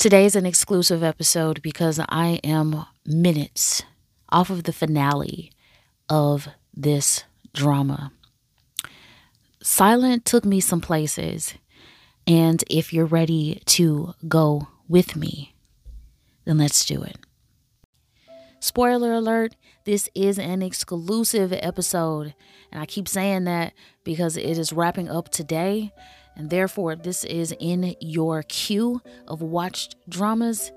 Today's an exclusive episode because I am minutes off of the finale of this drama. Silent took me some places, and if you're ready to go with me, then let's do it. Spoiler alert, this is an exclusive episode, and I keep saying that because it is wrapping up today and therefore this is in your queue of watched dramas.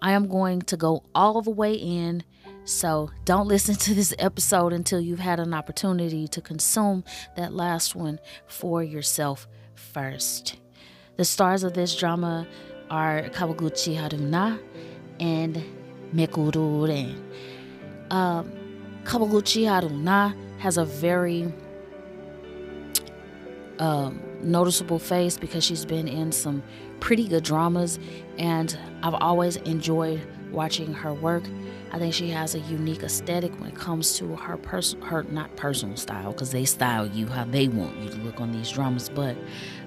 I am going to go all the way in. So don't listen to this episode until you've had an opportunity to consume that last one for yourself first. The stars of this drama are Kawaguchi Haruna and Meguro Ren. Um, Kawaguchi Haruna has a very um, noticeable face because she's been in some pretty good dramas, and I've always enjoyed watching her work. I think she has a unique aesthetic when it comes to her person, her not personal style, because they style you how they want you to look on these dramas. But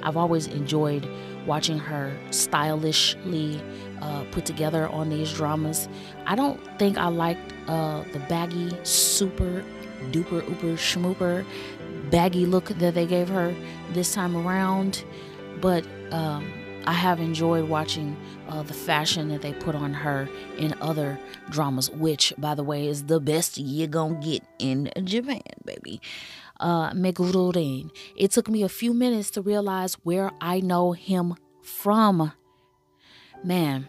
I've always enjoyed watching her stylishly uh, put together on these dramas. I don't think I liked uh, the baggy, super duper, ooper, schmooper baggy look that they gave her this time around, but um, I have enjoyed watching uh, the fashion that they put on her in other dramas, which, by the way, is the best you're gonna get in Japan, baby. Uh, Meguro Ren. It took me a few minutes to realize where I know him from. Man,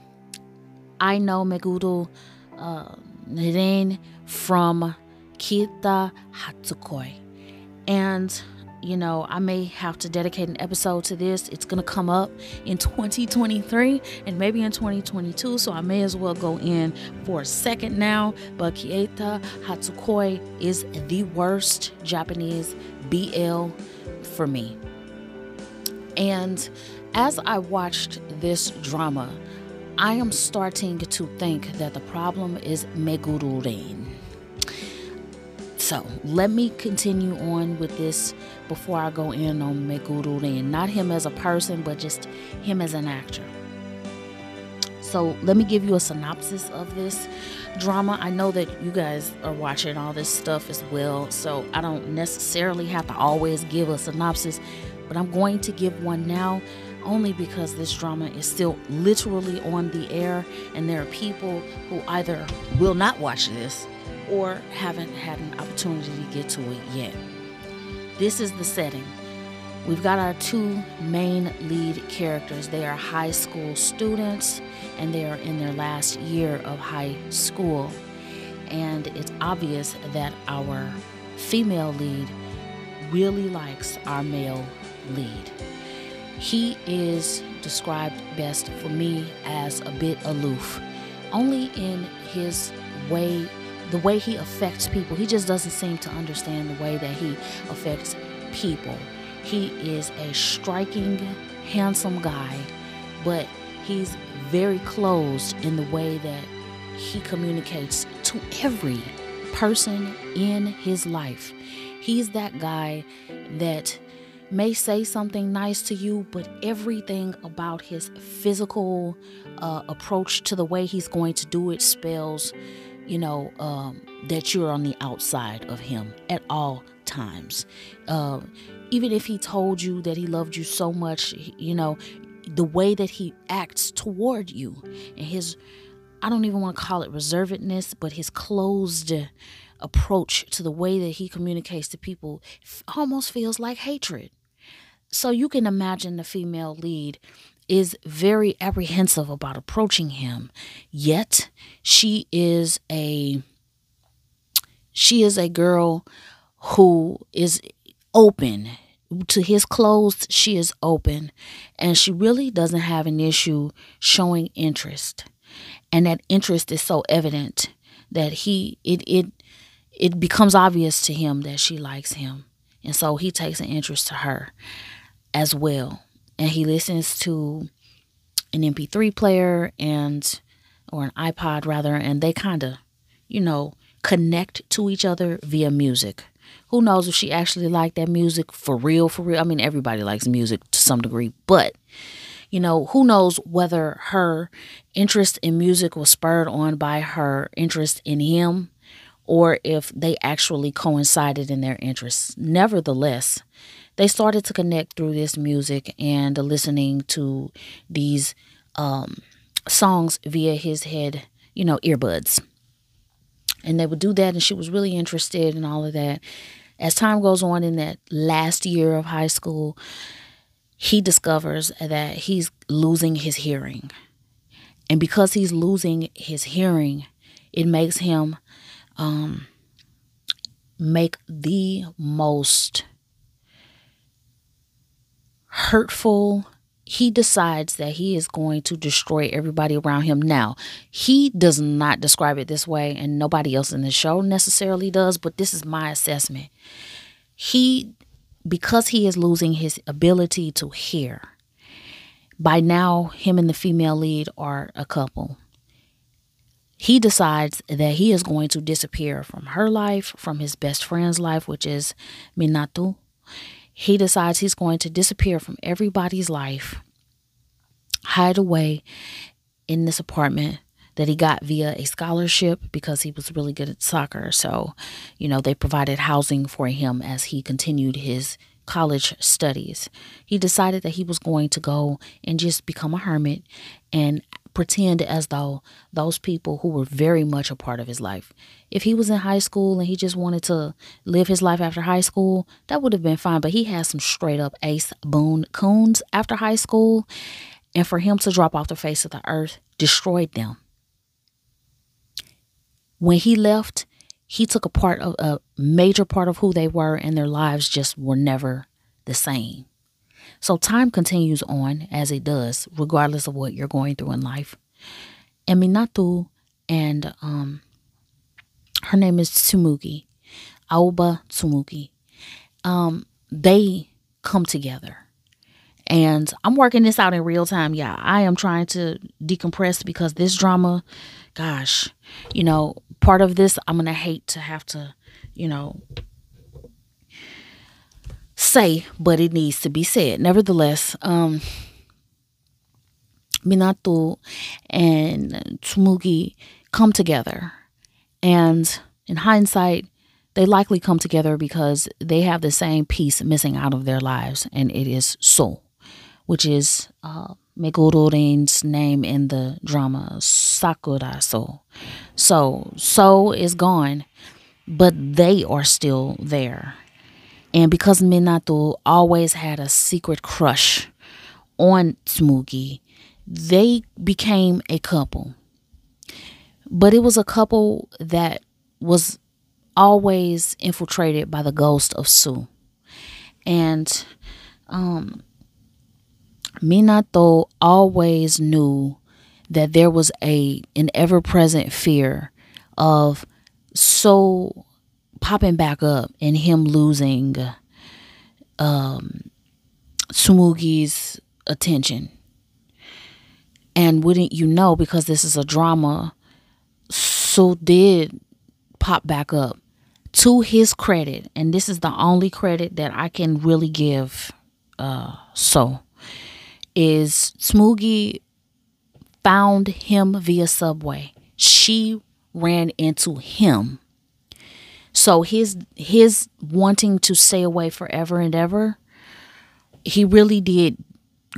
I know Meguro uh, Ren from Kieta Hatsukoi. And, you know, I may have to dedicate an episode to this. It's going to come up in 2023 and maybe in 2022. So I may as well go in for a second now. But Kieta Hatsukoi is the worst Japanese BL for me. And as I watched this drama, I am starting to think that the problem is Meguro Ren. So let me continue on with this before I go in on Meguro Ren. Not him as a person, but just him as an actor. So let me give you a synopsis of this drama. I know that you guys are watching all this stuff as well, so I don't necessarily have to always give a synopsis, but I'm going to give one now only because this drama is still literally on the air and there are people who either will not watch this or haven't had an opportunity to get to it yet. This is the setting. We've got our two main lead characters. They are high school students and they are in their last year of high school. And it's obvious that our female lead really likes our male lead. He is described best for me as a bit aloof, only in his way the way he affects people. He just doesn't seem to understand the way that he affects people. He is a striking, handsome guy, but he's very closed in the way that he communicates to every person in his life. He's that guy that may say something nice to you, but everything about his physical uh, approach to the way he's going to do it spells you know, um, that you're on the outside of him at all times. Uh, even if he told you that he loved you so much, you know, the way that he acts toward you and his, I don't even want to call it reservedness, but his closed approach to the way that he communicates to people almost feels like hatred. So you can imagine the female lead is very apprehensive about approaching him. Yet she is a she is a girl who is open to his clothes she is open and she really doesn't have an issue showing interest and that interest is so evident that he it it it becomes obvious to him that she likes him and so he takes an interest to her as well and he listens to an MP3 player and or an iPod rather, and they kind of, you know, connect to each other via music. Who knows if she actually liked that music for real, for real? I mean, everybody likes music to some degree, but you know, who knows whether her interest in music was spurred on by her interest in him or if they actually coincided in their interests. Nevertheless, they started to connect through this music and listening to these um, songs via his head, you know, earbuds. And they would do that, and she was really interested in all of that. As time goes on in that last year of high school, he discovers that he's losing his hearing. And because he's losing his hearing, it makes him um, make the most hurtful. He decides that he is going to destroy everybody around him. Now, he does not describe it this way, and nobody else in the show necessarily does, but this is my assessment. He, because he is losing his ability to hear, by now, him and the female lead are a couple he decides that he is going to disappear from her life, from his best friend's life, which is Minato. He decides he's going to disappear from everybody's life, hide away in this apartment that he got via a scholarship because he was really good at soccer. So, you know, they provided housing for him as he continued his college studies. He decided that he was going to go and just become a hermit and pretend as though those people who were very much a part of his life, if he was in high school and he just wanted to live his life after high school, that would have been fine. But he had some straight up ace boon coons after high school. And for him to drop off the face of the earth destroyed them. When he left, he took a part of a major part of who they were, and their lives just were never the same. So time continues on as it does, regardless of what you're going through in life. And and um, her name is Tsumugi, Aoba Tsumugi. Um, they come together. And I'm working this out in real time. Yeah, I am trying to decompress because this drama, gosh, you know, part of this I'm to hate to have to, you know, say, but it needs to be said. Nevertheless, um, Minato and Tsumugi come together. And in hindsight, they likely come together because they have the same piece missing out of their lives, and it is So, which is uh, Meguro Ren's name in the drama Sakura So. So, So is gone, but they are still there. And because Minato always had a secret crush on Tsumugi, they became a couple. But it was a couple that was always infiltrated by the ghost of Sue. And um, Minato always knew that there was a an ever present fear of so popping back up and him losing um, Tsumugi's attention. And wouldn't you know, because this is a drama, So did pop back up. To his credit, and this is the only credit that I can really give uh, So, is Smoogie found him via subway. She ran into him so his his wanting to stay away forever and ever, he really did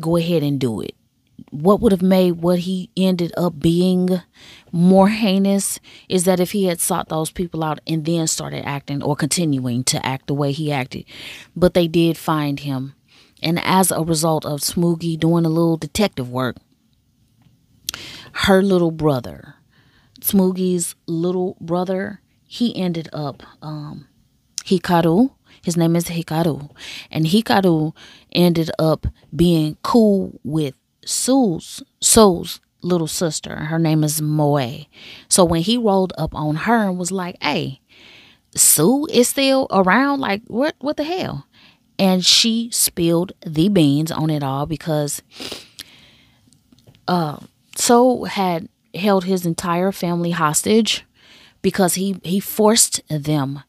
go ahead and do it. What would have made what he ended up being more heinous is that if he had sought those people out and then started acting or continuing to act the way he acted. But they did find him. And as a result of Tsumugi doing a little detective work, her little brother, Tsumugi's little brother, he ended up um, Hikaru. His name is Hikaru, and Hikaru ended up being cool with Su's So's little sister. Her name is Moe. So when he rolled up on her and was like, "Hey, Sue is still around. Like, what? What the hell?" And she spilled the beans on it all because uh, So had held his entire family hostage because he he forced them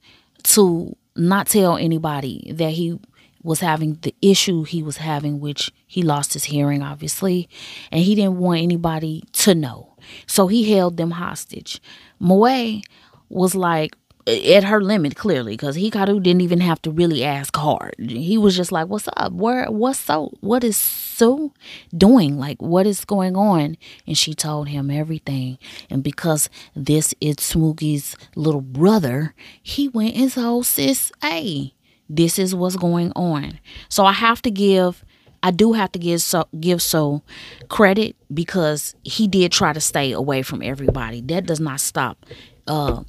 to not tell anybody that he was having the issue he was having, which he lost his hearing, obviously, and he didn't want anybody to know. So he held them hostage. Moe was like, at her limit clearly because Hikaru didn't even have to really ask hard. He was just like, "What's up? Where? What's so? What is so doing? Like, what is going on?" And she told him everything. And because this is Tsumugi's little brother, he went and told sis, "Hey, this is what's going on." So I have to give. I do have to give so give so credit because he did try to stay away from everybody. That does not stop uh,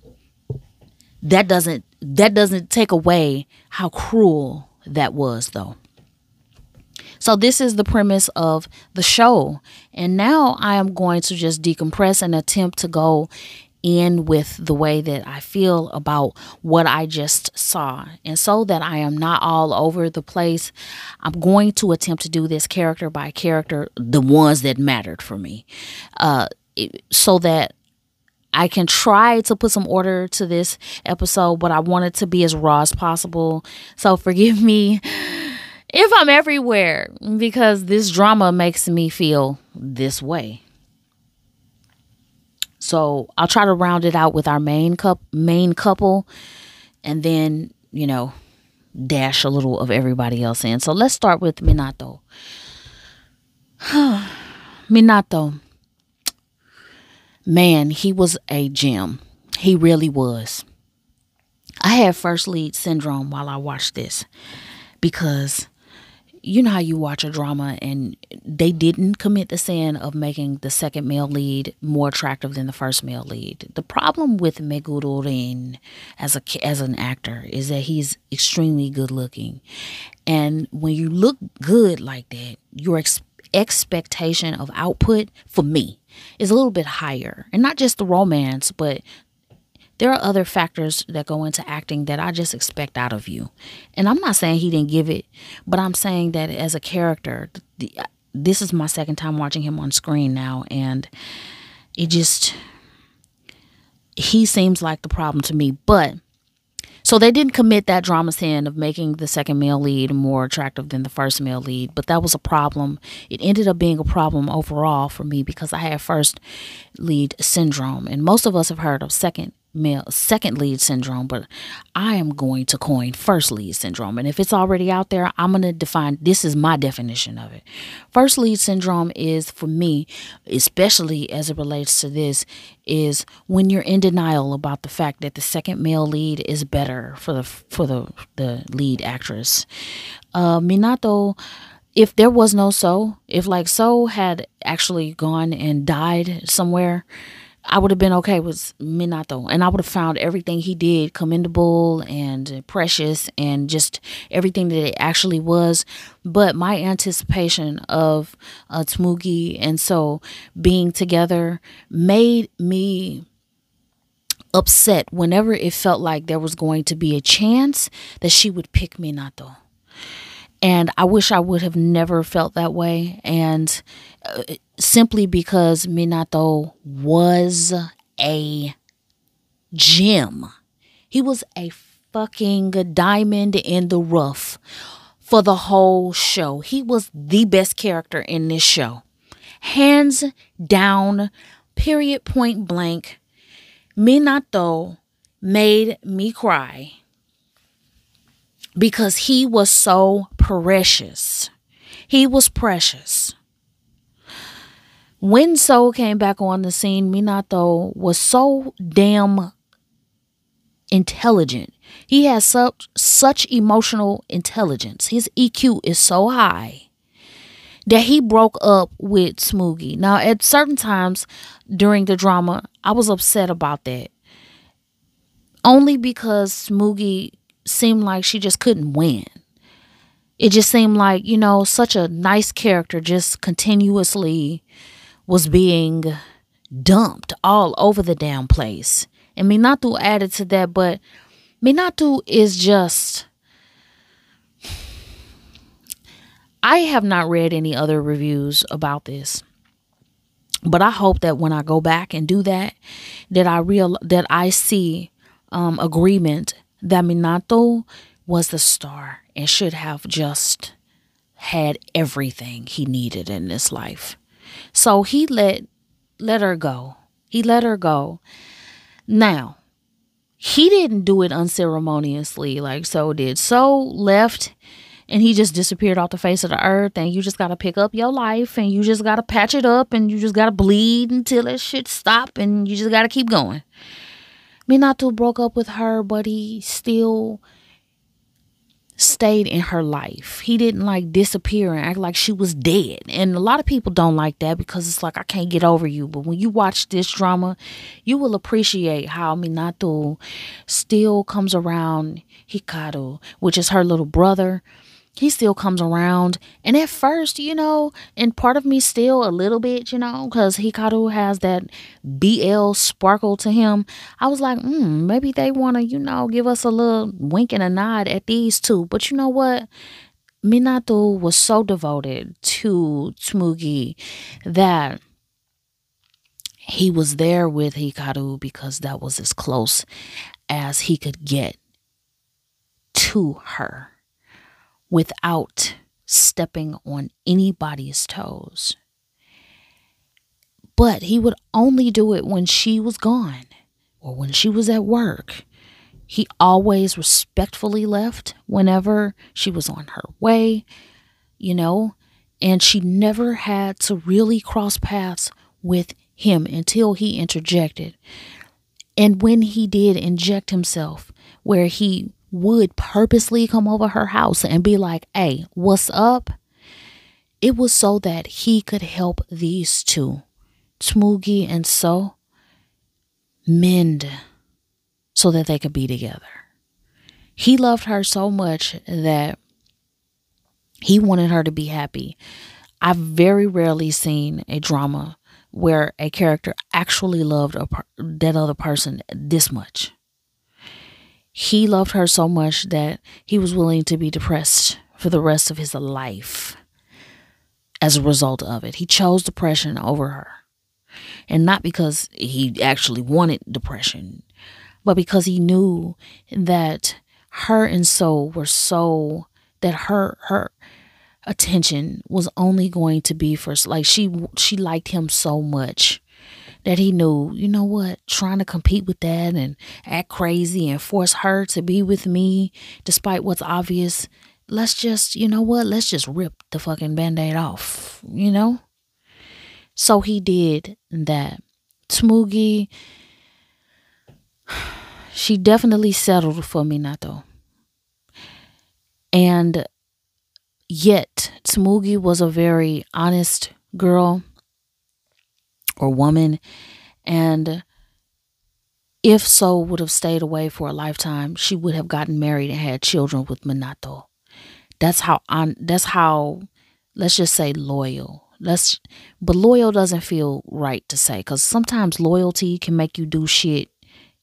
that doesn't that doesn't take away how cruel that was though. So this is the premise of the show. And now i am going to just decompress and attempt to go in with the way that I feel about what I just saw. And so that I am not all over the place, I'm going to attempt to do this character by character, the ones that mattered for me, uh, so that I can try to put some order to this episode, but I want it to be as raw as possible. So forgive me if I'm everywhere because this drama makes me feel this way. So I'll try to round it out with our main cup main couple and then, you know, dash a little of everybody else in. So let's start with Minato. Minato man, he was a gem. He really was. I had first lead syndrome while I watched this because you know how you watch a drama and they didn't commit the sin of making the second male lead more attractive than the first male lead. The problem with Meguro Ren as a as an actor is that he's extremely good looking. And when you look good like that, your ex- expectation of output for me is a little bit higher. And not just the romance, but there are other factors that go into acting that I just expect out of you. And I'm not saying he didn't give it, but I'm saying that as a character, the, uh, this is my second time watching him on screen now, and it just he seems like the problem to me. But so they didn't commit that drama sin of making the second male lead more attractive than the first male lead, but that was a problem. It ended up being a problem overall for me because I had first lead syndrome, and most of us have heard of second male second lead syndrome, but I am going to coin first lead syndrome. And if it's already out there, I'm going to define this is my definition of it. First lead syndrome is for me, especially as it relates to this, is when you're in denial about the fact that the second male lead is better for the for the the lead actress. Uh, Minato if there was no so, if like so had actually gone and died somewhere, I would have been okay with Minato and I would have found everything he did commendable and precious and just everything that it actually was. But my anticipation of uh, and so being together made me upset whenever it felt like there was going to be a chance that she would pick Minato. And I wish I would have never felt that way. And uh, simply because Minato was a gem, he was a fucking diamond in the rough for the whole show. He was the best character in this show. Hands down, period, point blank. Minato made me cry because he was so precious. He was precious. When So came back on the scene, Minato was so damn intelligent. He has such such emotional intelligence. His EQ is so high that he broke up with Smoogie. Now, at certain times during the drama, I was upset about that. Only because Smoogie seemed like she just couldn't win. It just seemed like, you know, such a nice character just continuously was being dumped all over the damn place. And Minato added to that, but Minato is just. I have not read any other reviews about this. But I hope that when I go back and do that, that I real that I see um, agreement that Minato was the star and should have just had everything he needed in this life. So he let let her go. He let her go. Now, he didn't do it unceremoniously like so did. So left and he just disappeared off the face of the earth and you just got to pick up your life and you just got to patch it up and you just got to bleed until it shit stop and you just got to keep going. Minato broke up with her, but he still stayed in her life. He didn't like disappear and act like she was dead. And a lot of people don't like that because it's like I can't get over you. But when you watch this drama, you will appreciate how Minato still comes around Hikaru, which is her little brother he still comes around. And at first, you know, and part of me still a little bit, you know, because Hikaru has that BL sparkle to him. I was like, hmm, maybe they want to, you know, give us a little wink and a nod at these two. But you know what? Minato was so devoted to Tsumugi that he was there with Hikaru because that was as close as he could get to her without stepping on anybody's toes. But he would only do it when she was gone or when she was at work. He always respectfully left whenever she was on her way, you know, and she never had to really cross paths with him until he interjected. And when he did inject himself, where he would purposely come over her house and be like, hey, what's up? It was so that he could help these two, Tsumugi and So, mend so that they could be together. He loved her so much that he wanted her to be happy. I've very rarely seen a drama where a character actually loved a, that other person this much he loved her so much that he was willing to be depressed for the rest of his life as a result of it. He chose depression over her. And not because he actually wanted depression, but because he knew that her and soul were so that her her attention was only going to be for like she she liked him so much that he knew, you know what, trying to compete with that and act crazy and force her to be with me despite what's obvious. Let's just, you know what, let's just rip the fucking band aid off, you know? So he did that. Tsumugi, she definitely settled for Minato. And yet, Tsumugi was a very honest girl or woman. And if so would have stayed away for a lifetime, she would have gotten married and had children with Minato. That's how on that's how let's just say loyal. Let's but loyal doesn't feel right to say cuz sometimes loyalty can make you do shit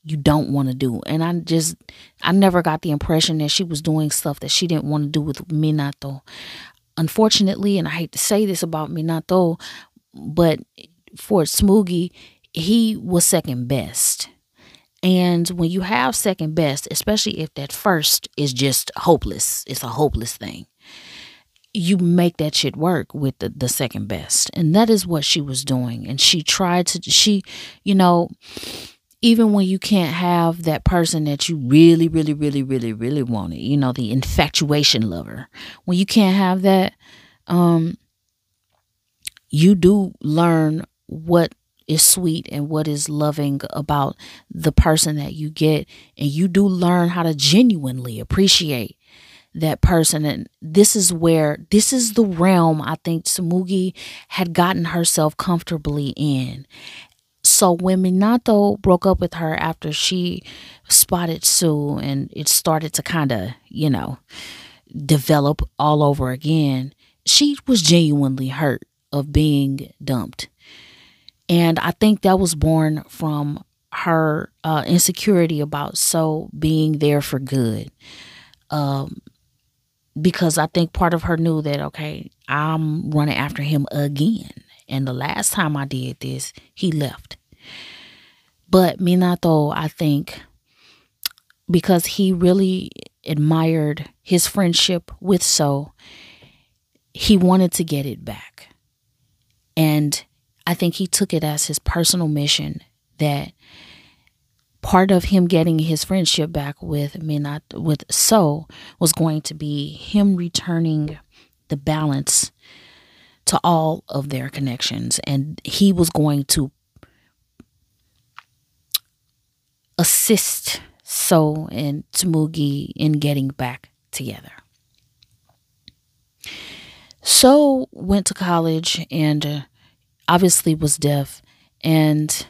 you don't want to do. And I just I never got the impression that she was doing stuff that she didn't want to do with Minato. Unfortunately, and I hate to say this about Minato, but for Tsumugi, he was second best. And when you have second best, especially if that first is just hopeless, it's a hopeless thing, you make that shit work with the, the second best. And that is what she was doing. And she tried to, she, you know, even when you can't have that person that you really, really, really, really, really wanted, you know, the infatuation lover, when you can't have that, um, you do learn what is sweet and what is loving about the person that you get. And you do learn how to genuinely appreciate that person. And this is where this is the realm I think Tsumugi had gotten herself comfortably in. So when Minato broke up with her after she spotted Sue and it started to kind of, you know, develop all over again, she was genuinely hurt of being dumped and I think that was born from her uh, insecurity about So being there for good. Um, because I think part of her knew that, okay, I'm running after him again. And the last time I did this, he left. But Minato, I think, because he really admired his friendship with So, he wanted to get it back. And I think he took it as his personal mission that part of him getting his friendship back with Minat with So was going to be him returning the balance to all of their connections and he was going to assist So and Tsumugi in getting back together. So went to college and obviously was deaf and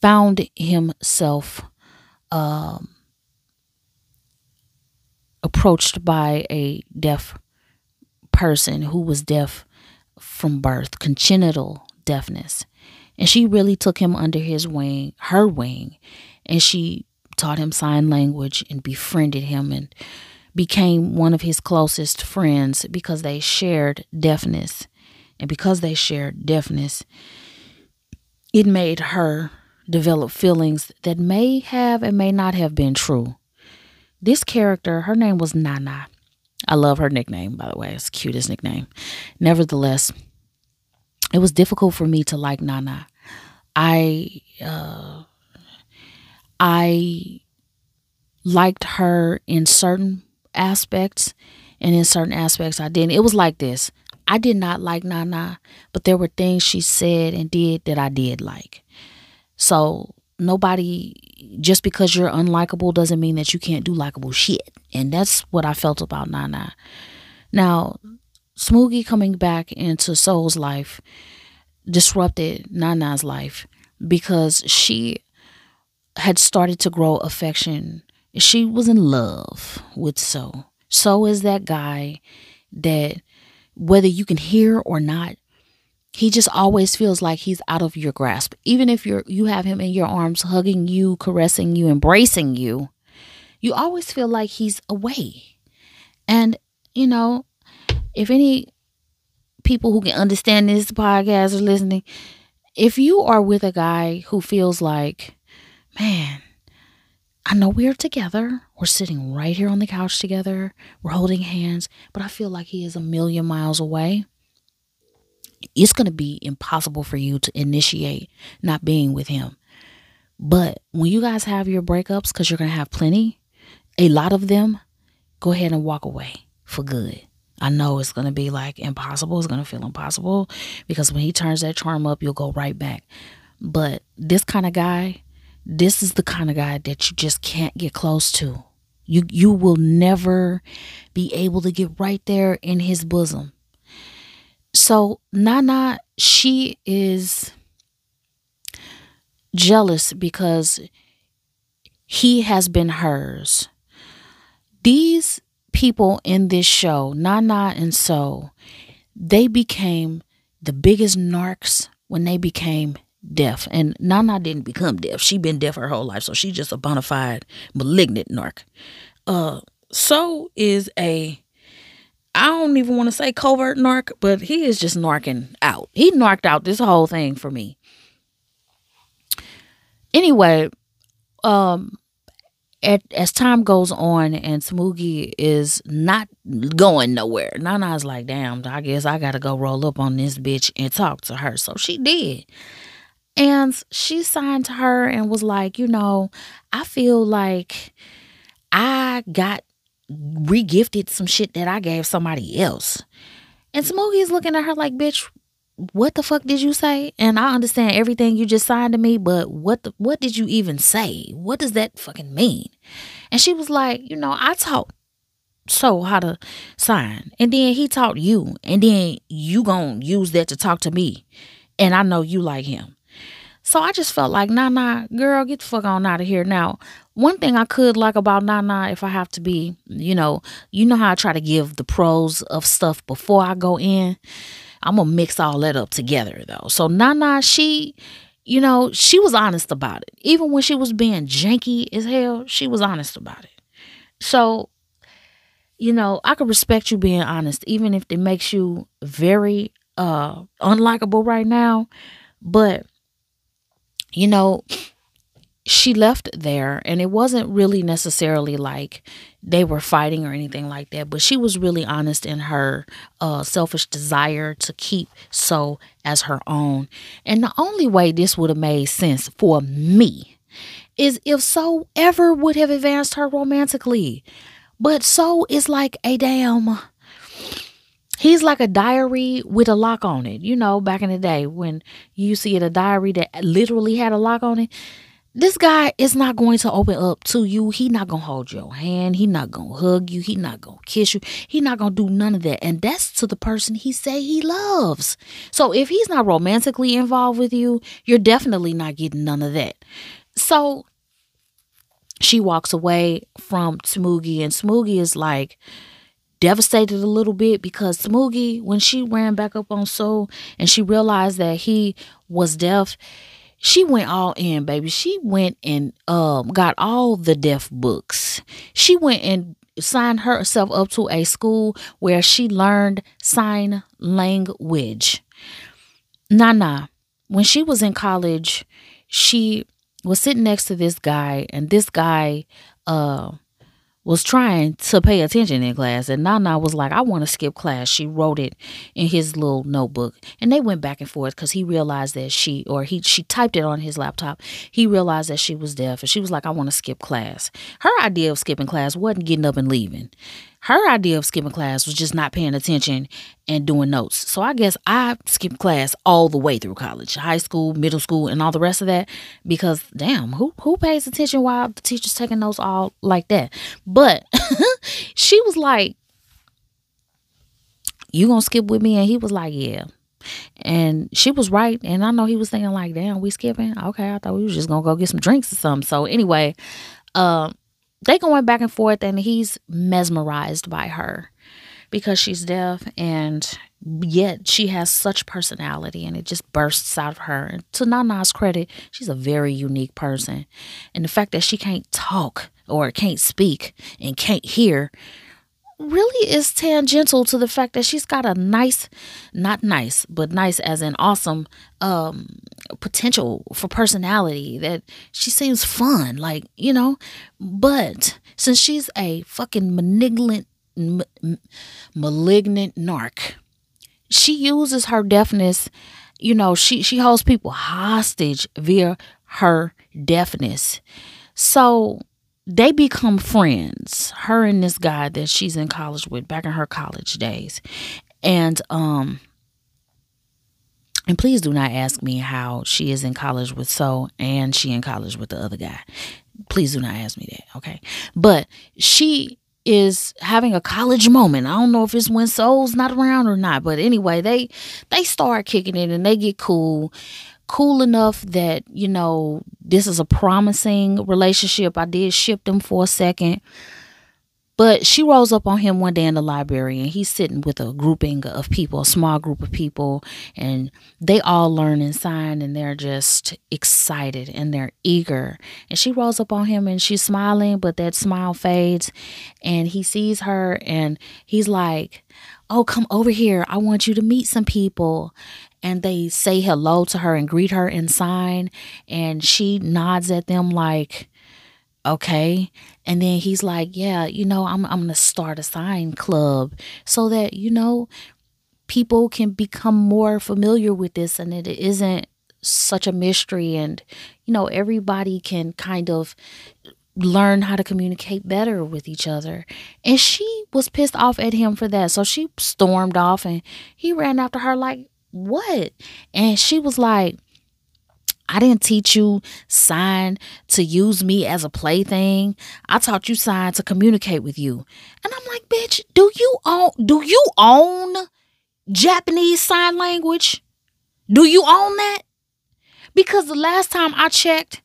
found himself um, approached by a deaf person who was deaf from birth, congenital deafness. And she really took him under his wing, her wing, and she taught him sign language and befriended him and became one of his closest friends because they shared deafness. And because they shared deafness, it made her develop feelings that may have and may not have been true. This character, her name was Nana. I love her nickname, by the way. It's the cutest nickname. Nevertheless, it was difficult for me to like Nana. I uh, I liked her in certain aspects, and in certain aspects I didn't. It was like this. I did not like Nana, but there were things she said and did that I did like. So nobody just because you're unlikable doesn't mean that you can't do likable shit. And that's what I felt about Nana. Now, Smoogie coming back into Soul's life disrupted Nana's life because she had started to grow affection. She was in love with So. So is that guy that whether you can hear or not, he just always feels like he's out of your grasp. Even if you're you have him in your arms, hugging you, caressing you, embracing you, you always feel like he's away. And you know, if any people who can understand this podcast are listening, if you are with a guy who feels like, man, I know we're together. We're sitting right here on the couch together. We're holding hands, but I feel like he is a million miles away it's going to be impossible for you to initiate not being with him. But when you guys have your breakups, because you're going to have plenty, a lot of them, go ahead and walk away for good. I know it's going to be like impossible. It's going to feel impossible because when he turns that charm up, you'll go right back. But this kind of guy, this is the kind of guy that you just can't get close to. You you will never be able to get right there in his bosom. So Nana, she is jealous because he has been hers. These people in this show, Nana and So, they became the biggest narcs when they became deaf. And Nana didn't become deaf. She been deaf her whole life, so she's just a bona fide malignant narc. Uh So is a I don't even want to say covert narc, but he is just narking out. He narked out this whole thing for me. Anyway, um, at, as time goes on and Smoogie is not going nowhere, Nana's like, damn, I guess I gotta go roll up on this bitch and talk to her. So she did. And she signed to her and was like, you know, I feel like I got regifted some shit that I gave somebody else. And Smokey's looking at her like, bitch, what the fuck did you say? And I understand everything you just signed to me, but what the, what did you even say? What does that fucking mean? And she was like, you know, I taught so how to sign. And then he taught you. And then you gonna use that to talk to me. And I know you like him. So I just felt like, nah, nah, girl, get the fuck on out of here. Now, one thing I could like about Nana, if I have to be, you know, you know how I try to give the pros of stuff before I go in. I'm gonna mix all that up together though. So Nana, she, you know, she was honest about it. Even when she was being janky as hell, she was honest about it. So, you know, I could respect you being honest, even if it makes you very uh unlikable right now. But, you know, she left there and it wasn't really necessarily like they were fighting or anything like that but she was really honest in her uh, selfish desire to keep so as her own. And the only way this would have made sense for me is if so ever would have advanced her romantically. But so is like a damn he's like a diary with a lock on it you know back in the day when you see it a diary that literally had a lock on it this guy is not going to open up to you. He not gonna hold your hand. He not gonna hug you. He not gonna kiss you. He not gonna do none of that. And that's to the person he say he loves. So if he's not romantically involved with you, you're definitely not getting none of that. So she walks away from Smoogie, and Smoogie is like devastated a little bit because Smoogie, when she ran back up on Soul and she realized that he was deaf she went all in, baby. She went and um got all the deaf books. She went and signed herself up to a school where she learned sign language. Nana, when she was in college, she was sitting next to this guy, and this guy uh was trying to pay attention in class and Nana was like, I want to skip class. She wrote it in his little notebook. And they went back and forth because he realized that she or he she typed it on his laptop. He realized that she was deaf and she was like, I want to skip class. Her idea of skipping class wasn't getting up and leaving her idea of skipping class was just not paying attention and doing notes. So I guess I skipped class all the way through college, high school, middle school, and all the rest of that because damn, who who pays attention while the teacher's taking notes all like that? But she was like, "You gonna skip with me?" And he was like, "Yeah." And she was right, and I know he was thinking like, "Damn, we skipping? Okay, I thought we was just gonna go get some drinks or something." So anyway, um they going back and forth and he's mesmerized by her because she's deaf and yet she has such personality and it just bursts out of her. And to Nana's credit, she's a very unique person. And the fact that she can't talk or can't speak and can't hear really is tangential to the fact that she's got a nice not nice but nice as an awesome um potential for personality that she seems fun like you know? But since she's a fucking malignant malignant narc she uses her deafness you know she she holds people hostage via her deafness. So they become friends her and this guy that she's in college with back in her college days. And um and please do not ask me how she is in college with so and she in college with the other guy. Please do not ask me that okay? But she is having a college moment. I don't know if it's when Soul's not around or not, but anyway, they they start kicking it and they get cool cool enough that you know this is a promising relationship. I did ship them for a second. But she rolls up on him one day in the library and he's sitting with a grouping of people, a small group of people, and they all learn and sign and they're just excited and they're eager. And she rolls up on him and she's smiling, but that smile fades and he sees her and he's like, Oh, come over here. I want you to meet some people and they say hello to her and greet her and sign and she nods at them like okay and then he's like yeah you know i'm, I'm gonna start a sign club so that you know people can become more familiar with this and it isn't such a mystery and you know everybody can kind of learn how to communicate better with each other. And she was pissed off at him for that. So she stormed off and he ran after her like, what? And she was like, I didn't teach you sign to use me as a plaything. I taught you sign to communicate with you. And I'm like, bitch, do you own do you own Japanese sign language? Do you own that? Because the last time I checked,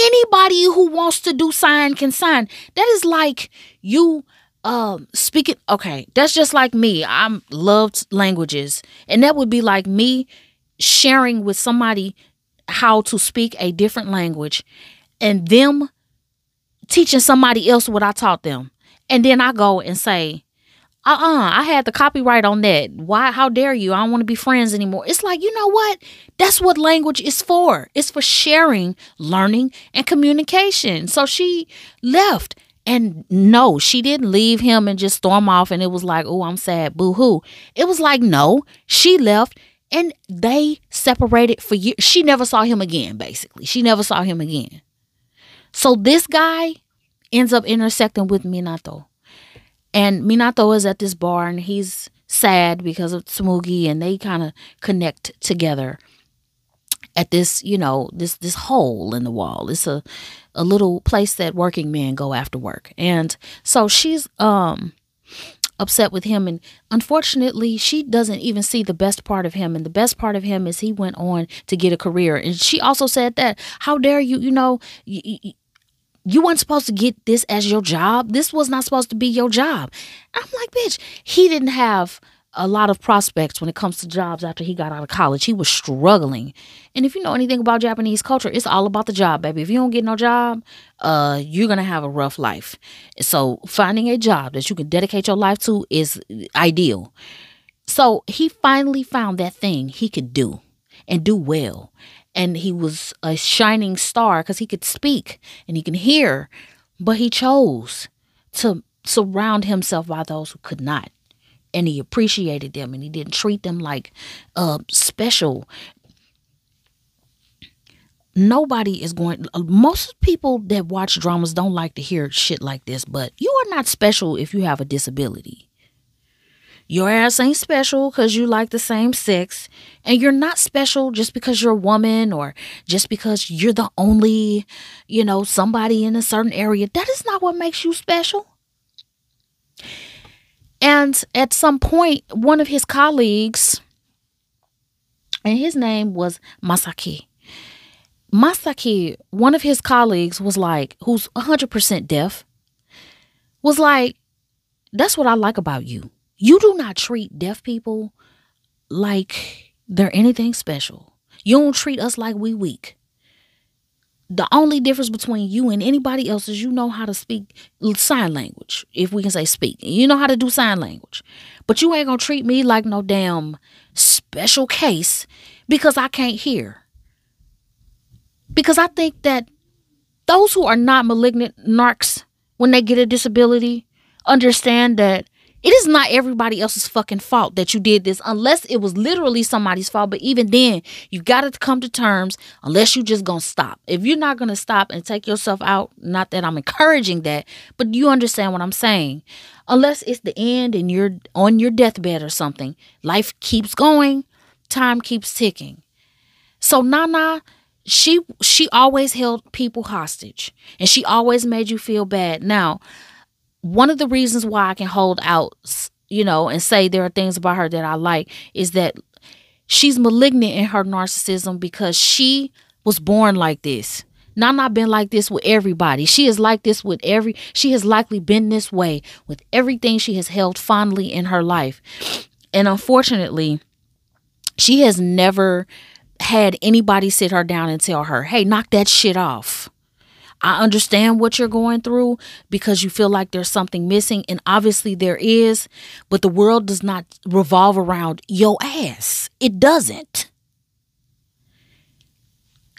anybody who wants to do sign can sign. That is like you um speaking okay that's just like me. I'm loved languages. And that would be like me sharing with somebody how to speak a different language and them teaching somebody else what i taught them. And then i go and say uh-uh i had the copyright on that. Why how dare you? I don't want to be friends anymore. It's like you know what? That's what language is for. It's for sharing learning and communication. So she left and no she didn't leave him and just storm off and it was like oh i'm sad boo-hoo. It was like no she left and they separated for years she never saw him again basically. She never saw him again. So this guy ends up intersecting with minato. And Minato is at this bar and he's sad because of Tsumugi and they kind of connect together at this, you know, this this hole in the wall. It's a a little place that working men go after work. And so she's um upset with him and unfortunately she doesn't even see the best part of him and the best part of him is he went on to get a career and she also said that how dare you you know you weren't supposed to get this as your job. This was not supposed to be your job. I'm like, bitch, he didn't have a lot of prospects when it comes to jobs after he got out of college. He was struggling. And if you know anything about Japanese culture, it's all about the job, baby. If you don't get no job, uh, you're gonna have a rough life. So finding a job that you can dedicate your life to is ideal. So he finally found that thing he could do and do well and he was a shining star because he could speak and he can hear, but he chose to surround himself by those who could not. And he appreciated them and he didn't treat them like uh, special. Nobody is going, most people that watch dramas don't like to hear shit like this, but you are not special if you have a disability. Your ass ain't special because you like the same sex. And you're not special just because you're a woman or just because you're the only, you know, somebody in a certain area. That is not what makes you special. And at some point, one of his colleagues, and his name was Masaki. Masaki, one of his colleagues, was like, who's 100% deaf, was like, that's what I like about you. You do not treat deaf people like they're anything special. You don't treat us like we weak. The only difference between you and anybody else is you know how to speak sign language, if we can say speak. You know how to do sign language. But you ain't gonna treat me like no damn special case because I can't hear. Because I think that those who are not malignant narcs, when they get a disability, understand that it is not everybody else's fucking fault that you did this unless it was literally somebody's fault. But even then, you got to come to terms unless you just gonna stop. If you're not gonna stop and take yourself out, not that I'm encouraging that, but you understand what I'm saying. Unless it's the end and you're on your deathbed or something, life keeps going, time keeps ticking. So Nana, she she always held people hostage and she always made you feel bad. Now, one of the reasons why I can hold out, you know, and say there are things about her that I like is that she's malignant in her narcissism because she was born like this. Nana been like this with everybody. She is like this with every she has likely been this way with everything she has held fondly in her life. And unfortunately, she has never had anybody sit her down and tell her, "Hey, knock that shit off." I understand what you're going through because you feel like there's something missing, and obviously there is, but the world does not revolve around your ass. It doesn't.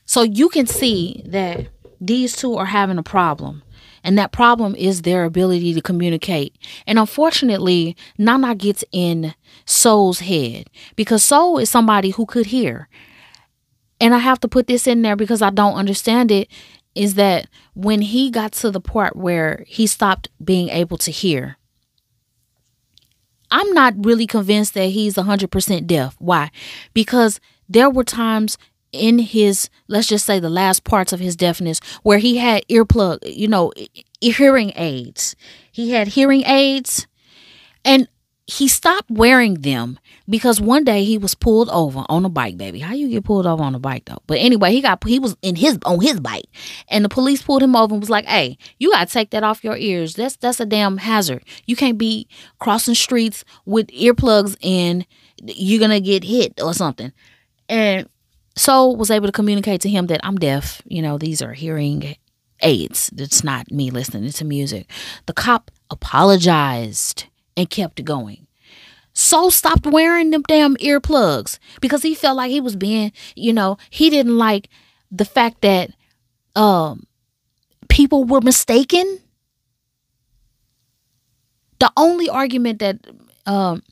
So you can see that these two are having a problem. And that problem is their ability to communicate. And unfortunately, Nana gets in Soul's head because Soul is somebody who could hear. And I have to put this in there because I don't understand it is that when he got to the part where he stopped being able to hear, I'm not really convinced that he's 100% deaf. Why? Because there were times in his, let's just say the last parts of his deafness, where he had earplug, you know, hearing aids. He had hearing aids. And he stopped wearing them because one day he was pulled over on a bike, baby. How you get pulled over on a bike though? But anyway, he got he was in his on his bike, and the police pulled him over and was like, "Hey, you gotta take that off your ears. That's that's a damn hazard. You can't be crossing streets with earplugs in. You're gonna get hit or something." And Soul was able to communicate to him that I'm deaf. You know, these are hearing aids. It's not me listening to music. The cop apologized and kept going. So stopped wearing them damn earplugs because he felt like he was being, you know, he didn't like the fact that um people were mistaken. The only argument that um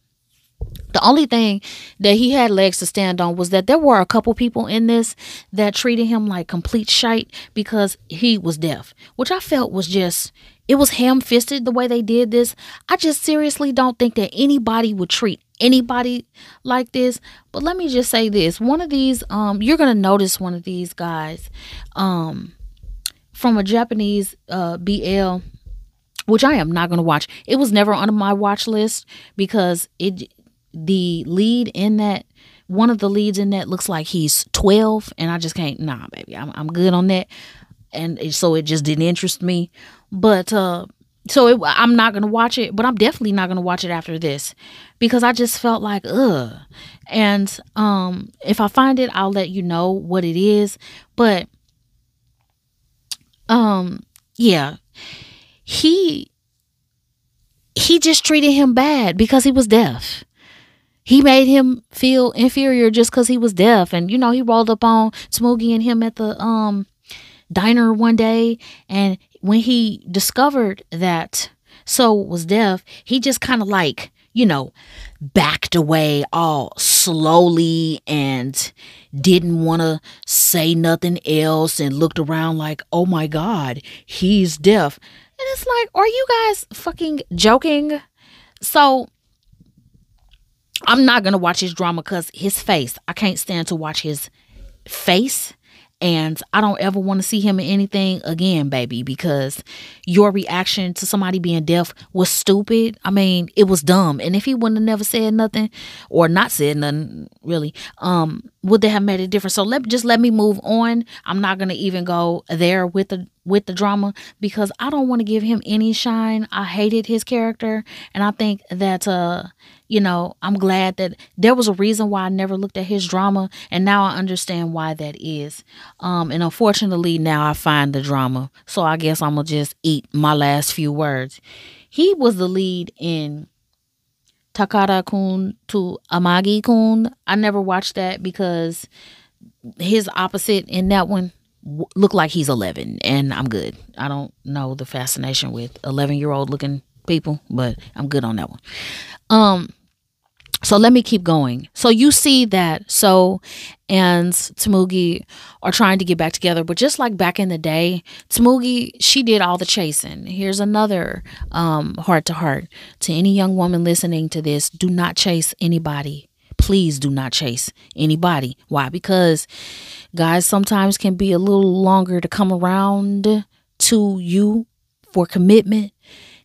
the only thing that he had legs to stand on was that there were a couple people in this that treated him like complete shite because he was deaf, which I felt was just it was ham fisted the way they did this. I just seriously don't think that anybody would treat anybody like this. But let me just say this: one of these, um, you're gonna notice one of these guys, um, from a Japanese uh BL which I am not going to watch. It was never on my watch list because it the lead in that one of the leads in that looks like he's 12 and i just can't nah baby i'm, I'm good on that and so it just didn't interest me but uh so it, i'm not gonna watch it but i'm definitely not gonna watch it after this because i just felt like ugh and um if i find it i'll let you know what it is but um yeah he he just treated him bad because he was deaf he made him feel inferior just because he was deaf. And, you know, he rolled up on Tsumugi and him at the um diner one day. And when he discovered that So was deaf, he just kind of like, you know, backed away all slowly and didn't want to say nothing else and looked around like, oh my God, he's deaf. And it's like, are you guys fucking joking? So I'm not gonna watch his drama because his face. I can't stand to watch his face. And I don't ever want to see him in anything again, baby, because your reaction to somebody being deaf was stupid. I mean, it was dumb. And if he wouldn't have never said nothing or not said nothing, really, um, would they have made a difference? So let just let me move on. I'm not gonna even go there with the with the drama because I don't want to give him any shine. I hated his character, and I think that uh you know, I'm glad that there was a reason why I never looked at his drama, and now I understand why that is. Um, and unfortunately, now I find the drama, so I guess I'm gonna just eat my last few words. He was the lead in Takara Kun to Amagi Kun. I never watched that because his opposite in that one looked like he's 11, and I'm good. I don't know the fascination with 11 year old looking people, but I'm good on that one. Um, so let me keep going. So you see that So and Tsumugi are trying to get back together, but just like back in the day, Tsumugi she did all the chasing. Here's another um, heart to heart to any young woman listening to this: Do not chase anybody. Please do not chase anybody. Why? Because guys sometimes can be a little longer to come around to you for commitment,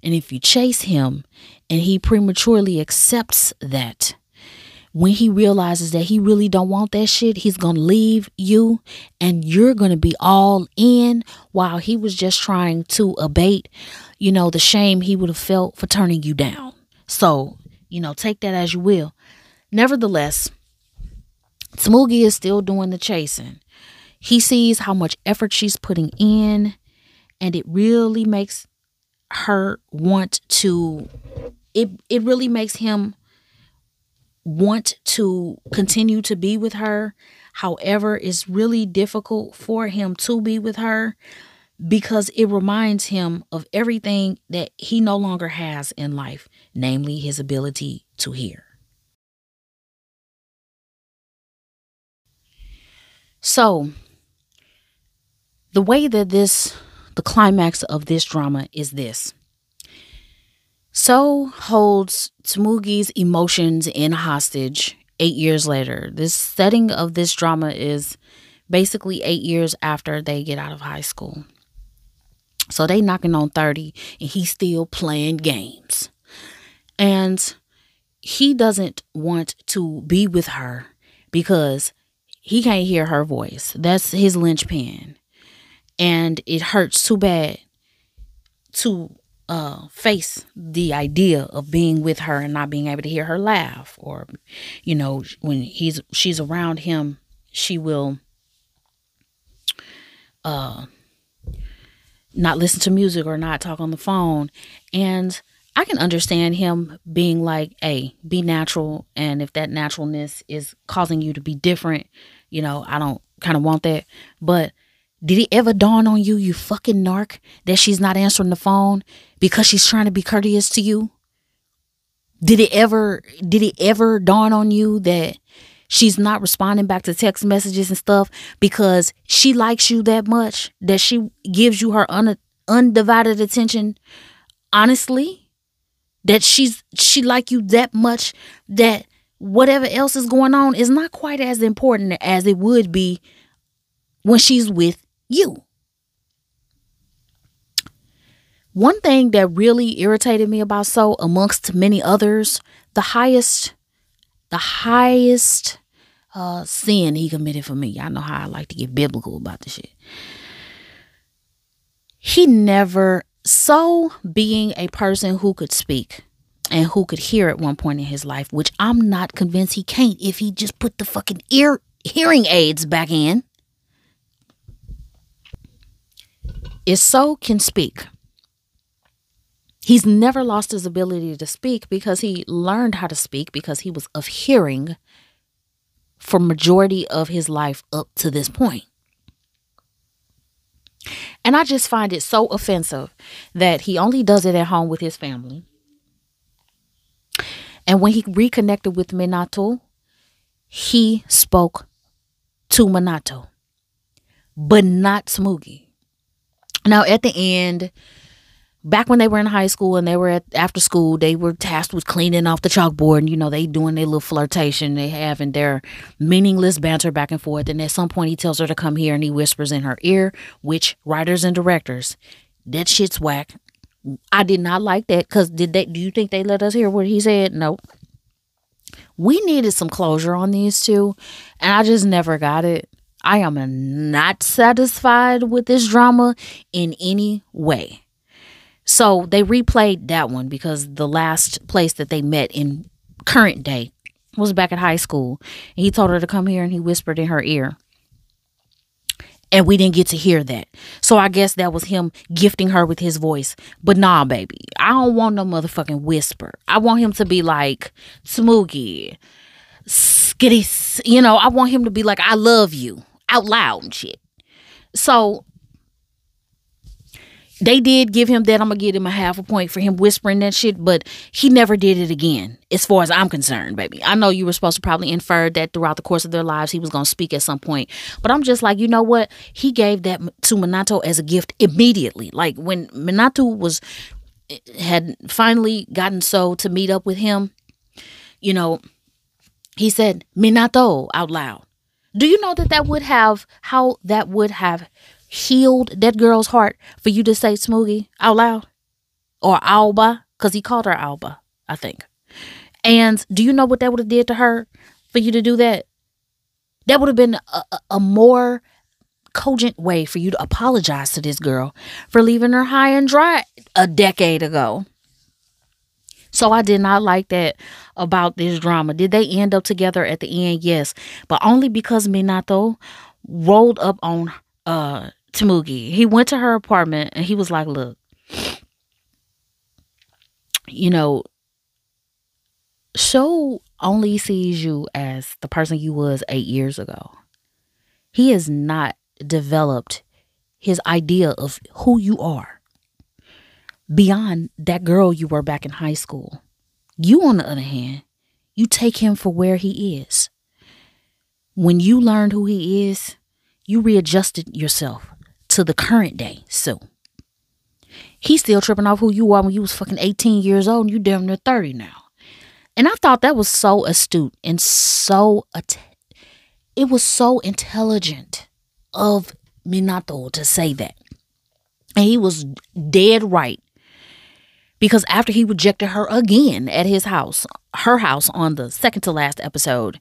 and if you chase him and he prematurely accepts that when he realizes that he really don't want that shit he's gonna leave you and you're gonna be all in while he was just trying to abate you know the shame he would have felt for turning you down. So you know take that as you will. Nevertheless Tsumugi is still doing the chasing. He sees how much effort she's putting in and it really makes her want to it it really makes him want to continue to be with her. However, it's really difficult for him to be with her because it reminds him of everything that he no longer has in life, namely his ability to hear. So, the way that this, the climax of this drama is this so holds Tsumugi's emotions in hostage eight years later. This setting of this drama is basically eight years after they get out of high school. So they knocking on 30 and he's still playing games. And he doesn't want to be with her because he can't hear her voice. That's his linchpin. And it hurts too bad to uh, face the idea of being with her and not being able to hear her laugh or you know when he's she's around him she will uh not listen to music or not talk on the phone and I can understand him being like, hey, be natural. And if that naturalness is causing you to be different, you know, I don't kind of want that. But did it ever dawn on you, you fucking narc, that she's not answering the phone because she's trying to be courteous to you? Did it ever did it ever dawn on you that she's not responding back to text messages and stuff because she likes you that much that she gives you her un- undivided attention honestly that she's she like you that much that whatever else is going on is not quite as important as it would be when she's with you one thing that really irritated me about so amongst many others the highest the highest uh, sin he committed for me. Y'all know how I like to get biblical about the shit. He never, so being a person who could speak and who could hear at one point in his life, which I'm not convinced he can't if he just put the fucking ear hearing aids back in. Is so can speak. He's never lost his ability to speak because he learned how to speak because he was of hearing for majority of his life up to this point. And I just find it so offensive that he only does it at home with his family. And when he reconnected with Minato, he spoke to Minato, but not Smoogie. Now, at the end, back when they were in high school and they were at after school, they were tasked with cleaning off the chalkboard. And, you know, they doing their little flirtation they having their meaningless banter back and forth. And at some point, he tells her to come here and he whispers in her ear, which writers and directors, that shit's whack. I did not like that because did they? Do you think they let us hear what he said? Nope. We needed some closure on these two, and I just never got it. I am not satisfied with this drama in any way. So they replayed that one because the last place that they met in current day was back at high school. And he told her to come here and he whispered in her ear. And we didn't get to hear that. So I guess that was him gifting her with his voice. But nah, baby. I don't want no motherfucking whisper. I want him to be like Smoogie, suki da. You know, I want him to be like, I love you out loud and shit. So they did give him that. I'm gonna give him a half a point for him whispering that shit, but he never did it again, as far as I'm concerned, baby. I know you were supposed to probably infer that throughout the course of their lives he was gonna speak at some point, but I'm just like, you know what? He gave that to Minato as a gift immediately. Like when Minato was had finally gotten so to meet up with him, you know, he said Minato out loud. Do you know that that would have how that would have healed that girl's heart for you to say Smoogie out loud or Alba because he called her Alba, I think. And do you know what that would have did to her for you to do that? That would have been a, a more cogent way for you to apologize to this girl for leaving her high and dry a decade ago. So I did not like that about this drama. Did they end up together at the end? Yes, but only because Minato rolled up on uh Tsumugi. He went to her apartment and he was like, "Look, you know, Sho only sees you as the person you was 8 years ago. He has not developed his idea of who you are beyond that girl you were back in high school. You on the other hand, you take him for where he is. When you learned who he is, you readjusted yourself to the current day. So he's still tripping off who you are when you was fucking 18 years old and you damn near 30 now. And I thought that was so astute and so it was so intelligent of Minato to say that. And he was dead right. Because after he rejected her again at his house, her house on the second to last episode,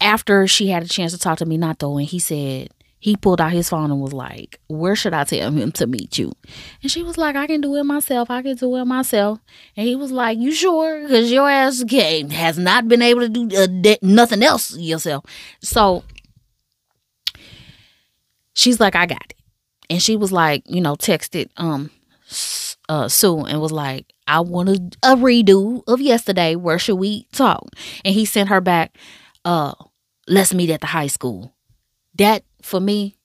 after she had a chance to talk to Minato and he said, he pulled out his phone and was like, Where should I tell him to meet you? And she was like, I can do it myself. I can do it myself. And he was like, You sure? Because your ass game has not been able to do uh, nothing else yourself. So she's like, I got it. And she was like, You know, texted um uh, Sue and was like, I want a, a redo of yesterday. Where should we talk? And he sent her back, uh, let's meet at the high school. That for me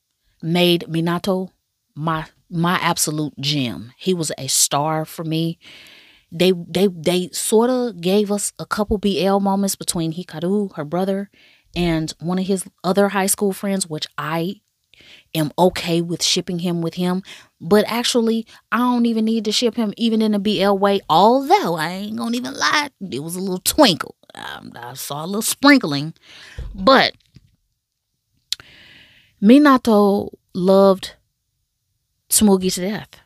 made Minato my my absolute gem. He was a star for me. They they they sort of gave us a couple BL moments between Hikaru, her brother, and one of his other high school friends, which I am okay with shipping him with him. But actually, I don't even need to ship him even in a BL way. Although I ain't gonna even lie, it was a little twinkle. Um, I saw a little sprinkling, but Minato loved Tsumugi to death.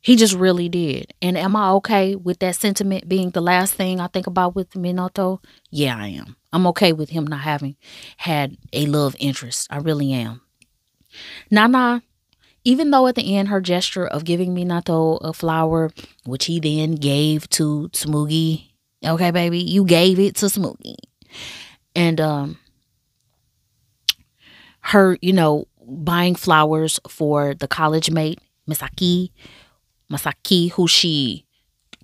He just really did. And am I okay with that sentiment being the last thing I think about with Minato? Yeah, I am. I'm okay with him not having had a love interest. I really am. Nana, even though at the end her gesture of giving Minato a flower, which he then gave to Tsumugi, okay, baby, you gave it to Tsumugi. And um her, you know, buying flowers for the college mate, Misaki, Masaki, who she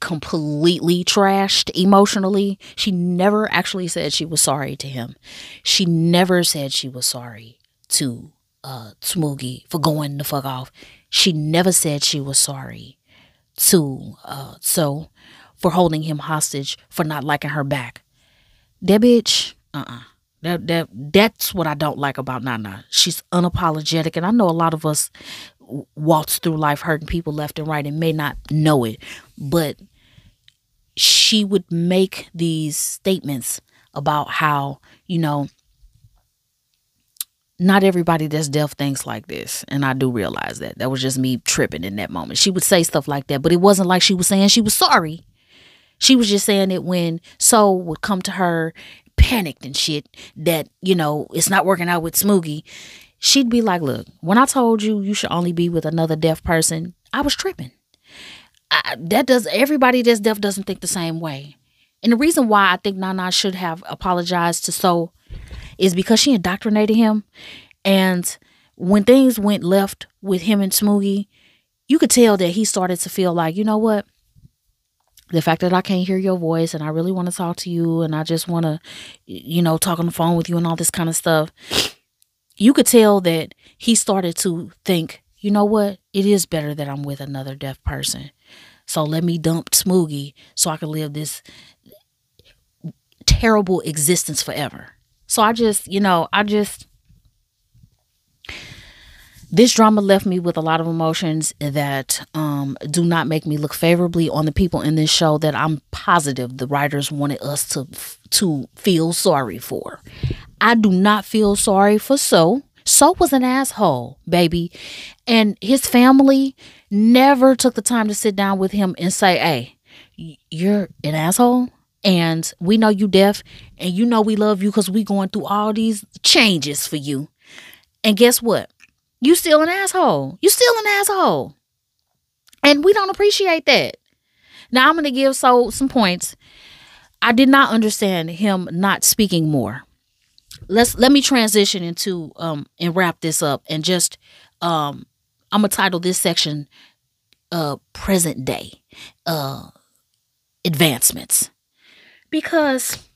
completely trashed emotionally. She never actually said she was sorry to him. She never said she was sorry to uh Tsumugi for going the fuck off. She never said she was sorry to uh so for holding him hostage for not liking her back. That bitch, uh-uh. That that that's what I don't like about Nana. She's unapologetic, and I know a lot of us waltz through life hurting people left and right and may not know it, but she would make these statements about how you know not everybody that's deaf thinks like this and i do realize that that was just me tripping in that moment she would say stuff like that but it wasn't like she was saying she was sorry she was just saying it when Soul would come to her panicked and shit that, you know, it's not working out with Smoogie, she'd be like, Look, when I told you you should only be with another deaf person, I was tripping. I, that does everybody that's deaf doesn't think the same way. And the reason why I think Nana should have apologized to Soul is because she indoctrinated him. And when things went left with him and Smoogie, you could tell that he started to feel like, you know what? the fact that I can't hear your voice and I really want to talk to you and I just want to, you know, talk on the phone with you and all this kind of stuff, you could tell that he started to think, you know what? It is better that I'm with another deaf person. So let me dump Smoogie so I can live this terrible existence forever. So I just, you know, I just this drama left me with a lot of emotions that um, do not make me look favorably on the people in this show that I'm positive the writers wanted us to to feel sorry for. I do not feel sorry for So. So was an asshole, baby. And his family never took the time to sit down with him and say, hey, you're an asshole and we know you deaf and you know we love you because we going through all these changes for you. And guess what? You still an asshole. You still an asshole. And we don't appreciate that. Now I'm gonna give so some points. I did not understand him not speaking more. Let's let me transition into um and wrap this up and just um I'm gonna title this section uh present day uh advancements because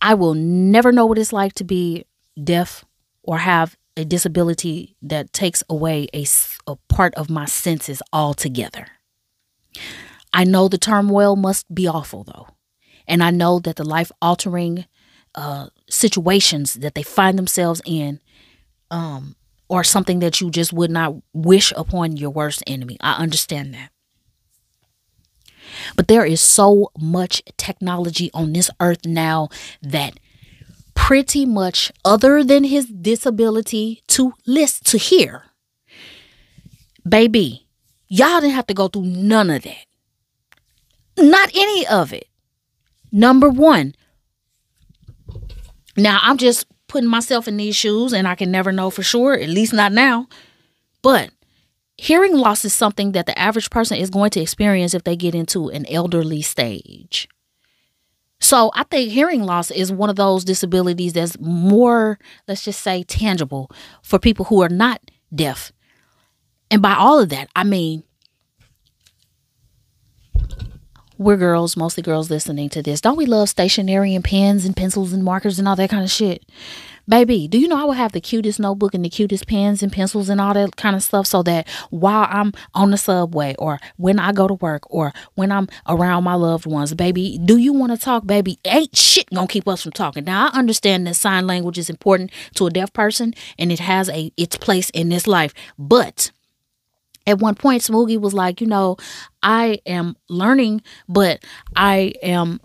I will never know what it's like to be deaf or have a disability that takes away a, a part of my senses altogether. I know the turmoil must be awful, though. And I know that the life altering uh, situations that they find themselves in um, are something that you just would not wish upon your worst enemy. I understand that. But there is so much technology on this earth now that pretty much other than his disability to list to hear baby y'all didn't have to go through none of that not any of it number one now i'm just putting myself in these shoes and i can never know for sure at least not now but hearing loss is something that the average person is going to experience if they get into an elderly stage. So I think hearing loss is one of those disabilities that's more, let's just say, tangible for people who are not deaf. And by all of that, I mean we're girls, mostly girls listening to this. Don't we love stationery and pens and pencils and markers and all that kind of shit? Baby, do you know I would have the cutest notebook and the cutest pens and pencils and all that kind of stuff so that while I'm on the subway or when I go to work or when I'm around my loved ones, baby, do you want to talk, baby? Ain't shit gonna keep us from talking. Now I understand that sign language is important to a deaf person and it has a its place in this life, but at one point Smoogie was like, you know, I am learning, but I am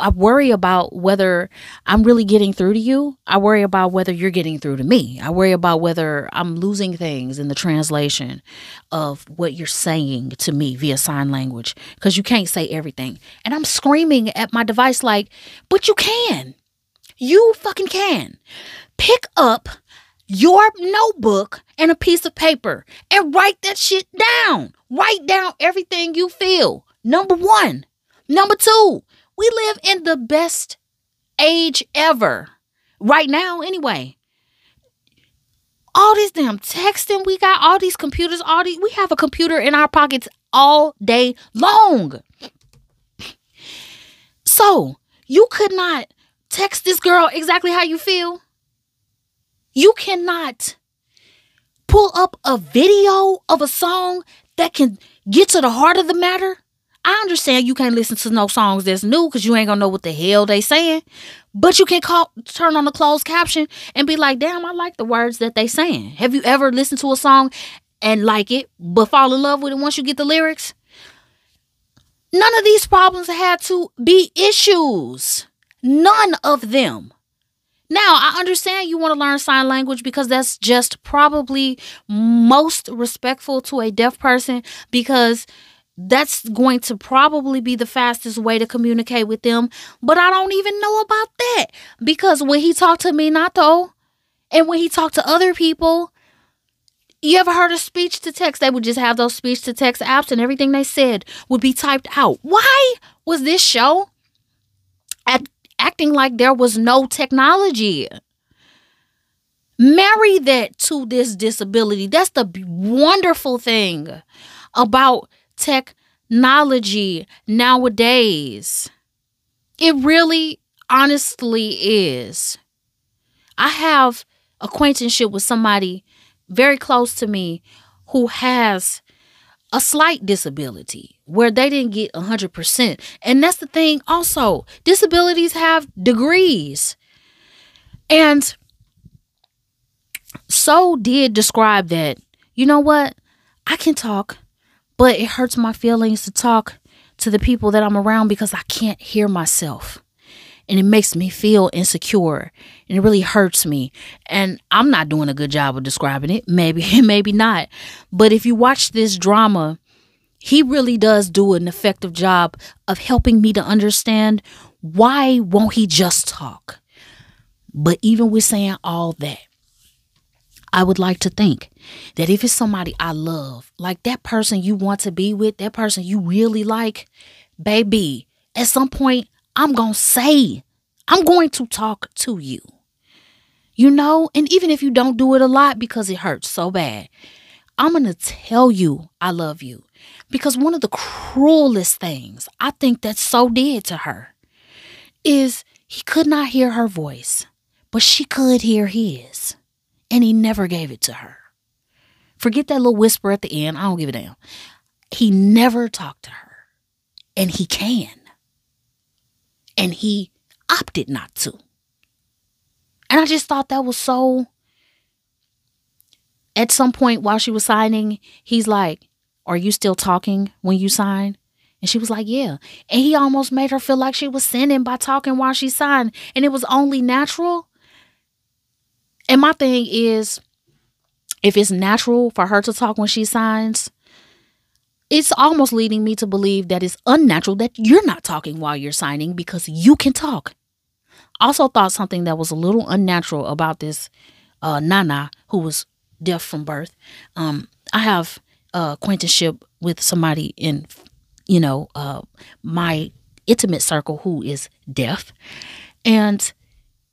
I worry about whether I'm really getting through to you. I worry about whether you're getting through to me. I worry about whether I'm losing things in the translation of what you're saying to me via sign language because you can't say everything. And I'm screaming at my device like, but you can. You fucking can. Pick up your notebook and a piece of paper and write that shit down. Write down everything you feel. Number one. Number two, we live in the best age ever. Right now, anyway. All this damn texting we got, all these computers, all these, we have a computer in our pockets all day long. So, you could not text this girl exactly how you feel you cannot pull up a video of a song that can get to the heart of the matter. I understand you can't listen to no songs that's new because you ain't gonna know what the hell they saying. But you can call turn on the closed caption and be like, damn, I like the words that they saying. Have you ever listened to a song and like it, but fall in love with it once you get the lyrics? None of these problems had to be issues. None of them. Now, I understand you want to learn sign language because that's just probably most respectful to a deaf person because that's going to probably be the fastest way to communicate with them. But I don't even know about that because when he talked to Minato, and when he talked to other people, you ever heard of speech to text? They would just have those speech to text apps and everything they said would be typed out. Why was this show at acting like there was no technology. Marry that to this disability. That's the wonderful thing about technology nowadays. It really, honestly is. I have acquaintanceship with somebody very close to me who has a slight disability where they didn't get 100%. And that's the thing also. Disabilities have degrees. And so did describe that, you know what? I can talk, but it hurts my feelings to talk to the people that I'm around because I can't hear myself. And it makes me feel insecure and it really hurts me. And I'm not doing a good job of describing it. Maybe, maybe not. But if you watch this drama, he really does do an effective job of helping me to understand why won't he just talk? But even with saying all that, I would like to think that if it's somebody I love, like that person you want to be with, that person you really like, baby, at some point, I'm going to say, I'm going to talk to you. You know, and even if you don't do it a lot because it hurts so bad, I'm going to tell you I love you. Because one of the cruelest things I think that so did to her is he could not hear her voice, but she could hear his. And he never gave it to her. Forget that little whisper at the end. I don't give a damn. He never talked to her. And he can. And he opted not to. And I just thought that was so. At some point while she was signing, he's like, Are you still talking when you sign? And she was like, Yeah. And he almost made her feel like she was sinning by talking while she signed. And it was only natural. And my thing is, if it's natural for her to talk when she signs, it's almost leading me to believe that it's unnatural that you're not talking while you're signing because you can talk. Also, thought something that was a little unnatural about this uh, Nana, who was deaf from birth. Um, I have acquaintanceship with somebody in, you know, uh, my intimate circle who is deaf. And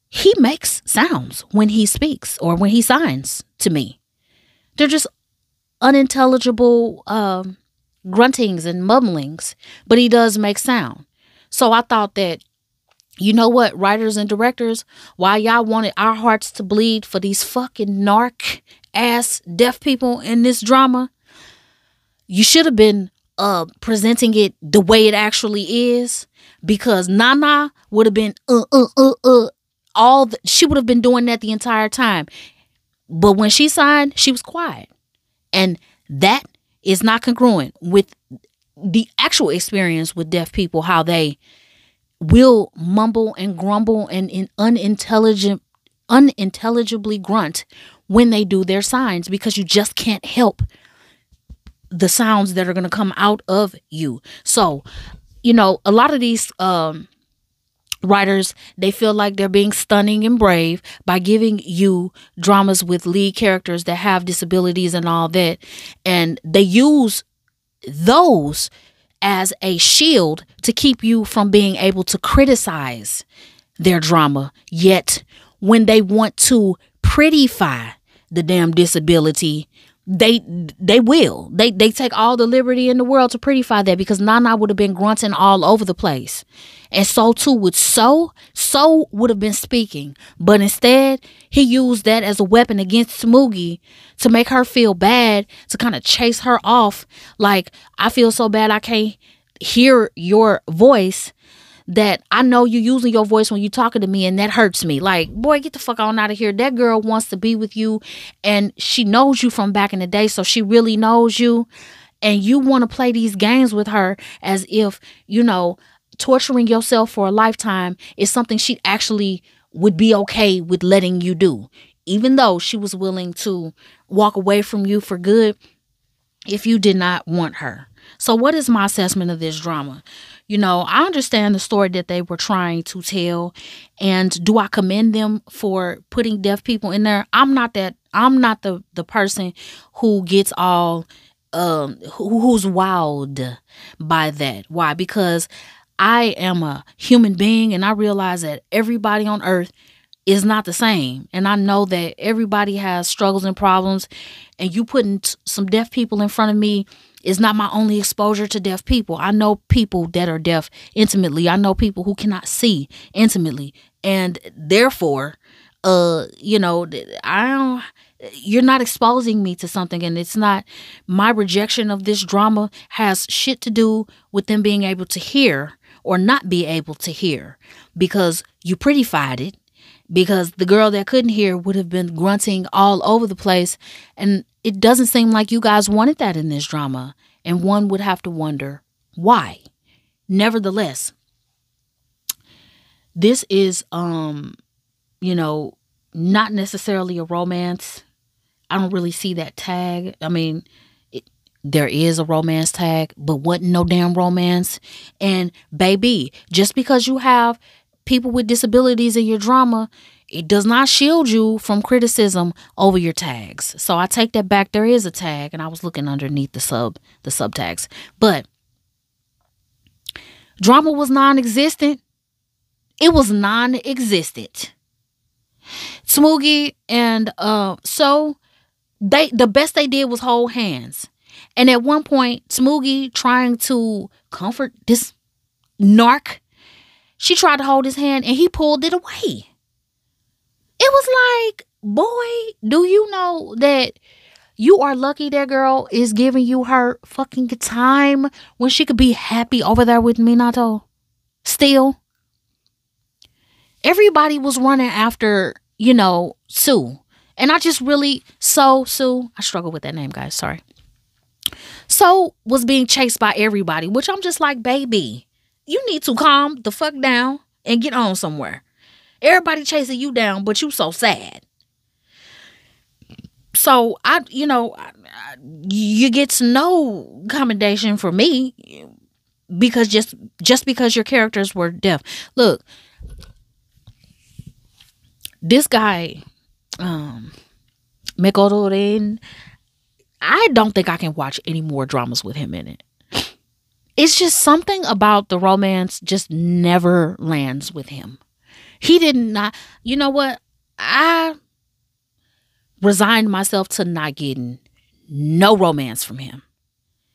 he makes sounds when he speaks or when he signs to me. They're just unintelligible um, gruntings and mumblings, but he does make sound. So I thought that, you know what, writers and directors, why y'all wanted our hearts to bleed for these fucking narc ass deaf people in this drama, you should have been uh presenting it the way it actually is because Nana would have been uh uh uh uh all the, she would have been doing that the entire time. But when she signed, she was quiet. And that is not congruent with the actual experience with deaf people, how they will mumble and grumble and in unintelligent unintelligibly grunt when they do their signs because you just can't help the sounds that are going to come out of you. So, you know, a lot of these um writers they feel like they're being stunning and brave by giving you dramas with lead characters that have disabilities and all that. And they use those as a shield to keep you from being able to criticize their drama. Yet when they want to prettify the damn disability they they will. They they take all the liberty in the world to prettify that because Nana would have been grunting all over the place. And so too would So. So would have been speaking. But instead, he used that as a weapon against Smoogie to make her feel bad, to kind of chase her off. Like, I feel so bad I can't hear your voice that I know you using your voice when you talking to me and that hurts me. Like, boy, get the fuck on out of here. That girl wants to be with you and she knows you from back in the day, so she really knows you. And you want to play these games with her as if, you know, torturing yourself for a lifetime is something she actually would be okay with letting you do. Even though she was willing to walk away from you for good if you did not want her. So, what is my assessment of this drama? You know, I understand the story that they were trying to tell. And do I commend them for putting deaf people in there? I'm not that I'm not the the person who gets all um who, who's wowed by that. Why? Because I am a human being and I realize that everybody on earth is not the same. And I know that everybody has struggles and problems. And you putting some deaf people in front of me is not my only exposure to deaf people. I know people that are deaf intimately. I know people who cannot see intimately. And therefore, uh, you know, I don't you're not exposing me to something and it's not my rejection of this drama has shit to do with them being able to hear or not be able to hear because you prettified it because the girl that couldn't hear would have been grunting all over the place and it doesn't seem like you guys wanted that in this drama, and one would have to wonder why. Nevertheless, this is um you know, not necessarily a romance. I don't really see that tag. I mean, it, there is a romance tag, but wasn't no damn romance. And baby, just because you have people with disabilities in your drama, it does not shield you from criticism over your tags. So I take that back. There is a tag, and I was looking underneath the sub the subtags. But drama was non-existent. It was non-existent. Smoogie and uh so they the best they did was hold hands. And at one point, Smoogie trying to comfort this narc, she tried to hold his hand and he pulled it away. It was like, boy, do you know that you are lucky that girl is giving you her fucking time when she could be happy over there with Minato? Still. Everybody was running after, you know, Sue. And I just really, so, Sue, I struggle with that name, guys. Sorry. So was being chased by everybody, which I'm just like, baby, you need to calm the fuck down and get on somewhere. Everybody chasing you down, but you so sad. So I, you know, I, I, you get no commendation for me because just just because your characters were deaf. Look, this guy, um, Meguro Ren, I don't think I can watch any more dramas with him in it. it's just something about the romance just never lands with him. He did not, you know what? I resigned myself to not getting no romance from him.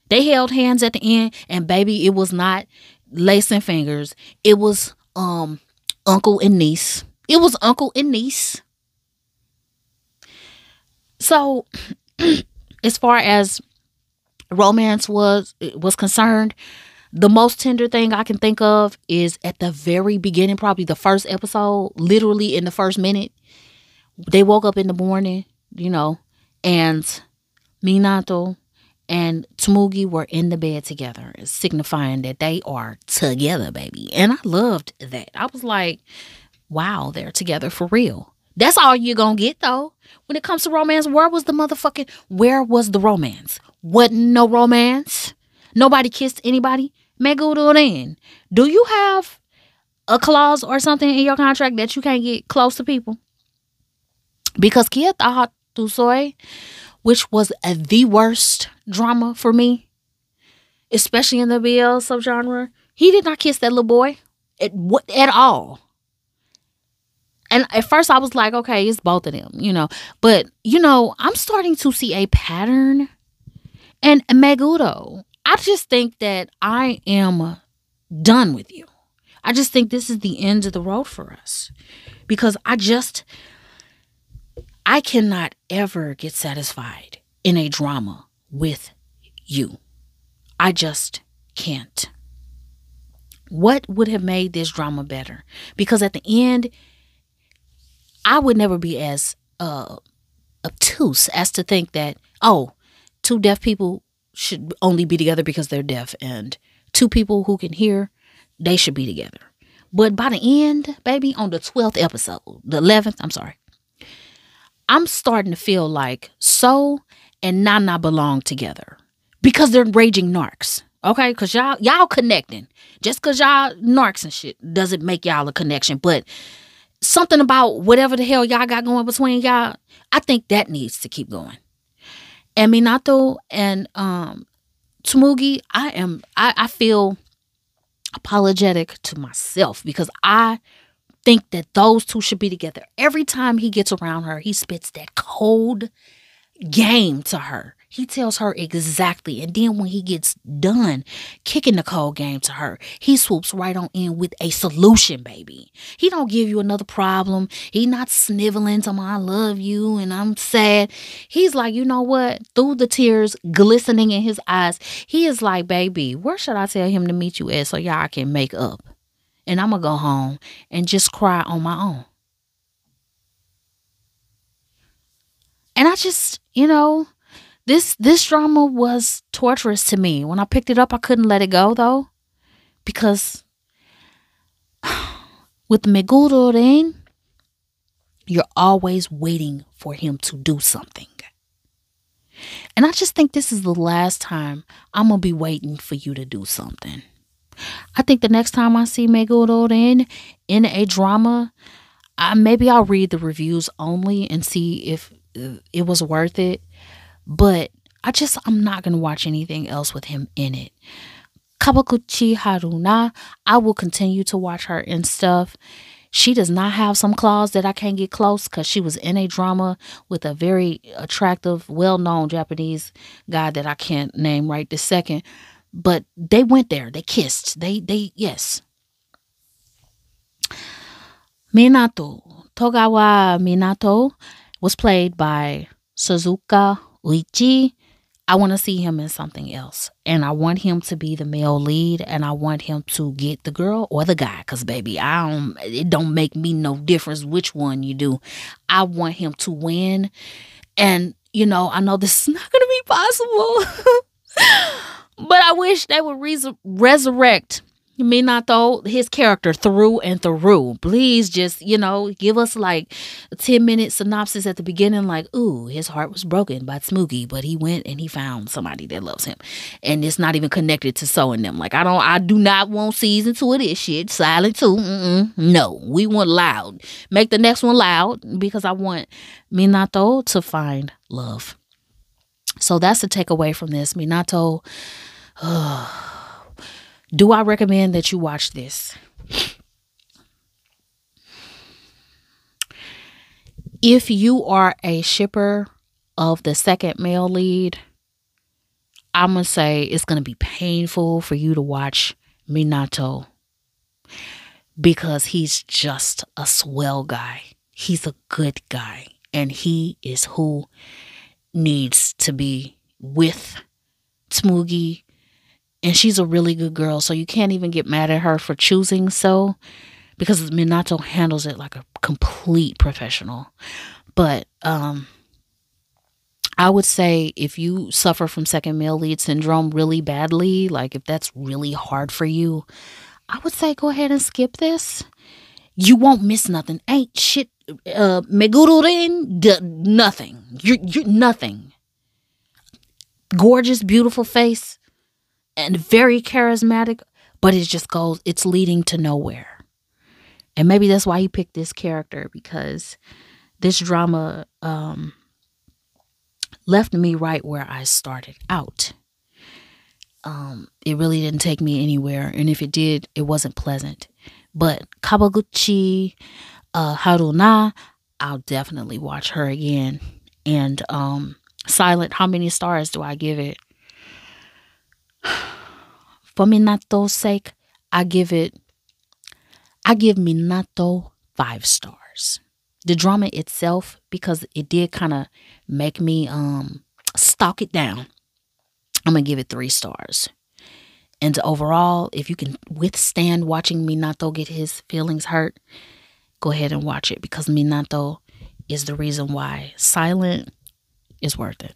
They held hands at the end, and baby, it was not lacing fingers. It was um uncle and niece. It was uncle and niece. So, as far as romance was was concerned, the most tender thing I can think of is at the very beginning, probably the first episode, literally in the first minute. They woke up in the morning, you know, and Minato and Tsumugi were in the bed together, signifying that they are together, baby. And I loved that. I was like, wow, they're together for real. That's all you're gonna get though. When it comes to romance, where was the motherfucking where was the romance? Wasn't no romance. Nobody kissed anybody. Meguro then. Do you have a clause or something in your contract that you can't get close to people? Because Kieta Hatsukoi, which was the worst drama for me, especially in the BL subgenre, he did not kiss that little boy at, at all. And at first I was like, okay, it's both of them, you know. But, you know, I'm starting to see a pattern. And Meguro, I just think that I am done with you. I just think this is the end of the road for us. Because I just I cannot ever get satisfied in a drama with you. I just can't. What would have made this drama better? Because at the end, I would never be as uh, obtuse as to think that, oh, two deaf people should only be together because they're deaf, and two people who can hear, they should be together. But by the end, baby, on the 12th episode, the 11th, I'm sorry, I'm starting to feel like So and Nana belong together because they're raging narcs. Okay, cause y'all y'all connecting. Just cause y'all narcs and shit doesn't make y'all a connection. But something about whatever the hell y'all got going between y'all, I think that needs to keep going. And Minato and um Tsumugi, I am I, I feel apologetic to myself because I think that those two should be together. Every time he gets around her, he spits that cold game to her. He tells her exactly. And then when he gets done kicking the cold game to her, he swoops right on in with a solution, baby. He don't give you another problem. He not sniveling to my I love you and I'm sad. He's like, you know what? Through the tears glistening in his eyes, he is like, baby, where should I tell him to meet you at so y'all can make up? And I'm gonna go home and just cry on my own. And I just, you know, this this drama was torturous to me. When I picked it up, I couldn't let it go though, because with Meguro Ren, you're always waiting for him to do something. And I just think this is the last time I'm gonna be waiting for you to do something. I think the next time I see Meguro Ren in a drama, I, maybe I'll read the reviews only and see if it was worth it but I just I'm not gonna watch anything else with him in it. Kawaguchi Haruna, I will continue to watch her and stuff. She does not have some clause that I can't get close because she was in a drama with a very attractive, well known Japanese guy that I can't name right this second. But they went there, they kissed. They they yes. Minato, Togawa Minato was played by Suzuka Oji, I want to see him in something else. And I want him to be the male lead and I want him to get the girl or the guy cuz baby, I don't it don't make me no difference which one you do. I want him to win. And you know, I know this is not going to be possible. but I wish they would res- resurrect Minato, his character through and through. Please just, you know, give us like a 10 minute synopsis at the beginning, like, ooh, his heart was broken by Tsumugi, but he went and he found somebody that loves him. And it's not even connected to sewing them. Like, I don't, I do not want season two of this shit. Silent two. Mm-mm. No, we want loud. Make the next one loud because I want Minato to find love. So that's the takeaway from this. Minato. Uh, Do I recommend that you watch this? If you are a shipper of the second male lead, I'm going to say it's going to be painful for you to watch Minato because he's just a swell guy. He's a good guy. And he is who needs to be with Tsumugi. And she's a really good girl. So you can't even get mad at her for choosing so because Minato handles it like a complete professional. But um I would say if you suffer from second male lead syndrome really badly, like if that's really hard for you, I would say go ahead and skip this. You won't miss nothing. Ain't shit uh Meguro Ren d- nothing. You you nothing. Gorgeous, beautiful face and very charismatic, but it just goes it's leading to nowhere. And maybe that's why he picked this character because this drama um left me right where I started out. Um, it really didn't take me anywhere, and if it did, it wasn't pleasant. But Kawaguchi uh, Haruna, I'll definitely watch her again. And um, Silent, how many stars do I give it? For Minato's sake, I give it. I give Minato five stars the drama itself because it did kind of make me um stalk it down i'm gonna give it three stars and overall if you can withstand watching minato get his feelings hurt go ahead and watch it because minato is the reason why silent is worth it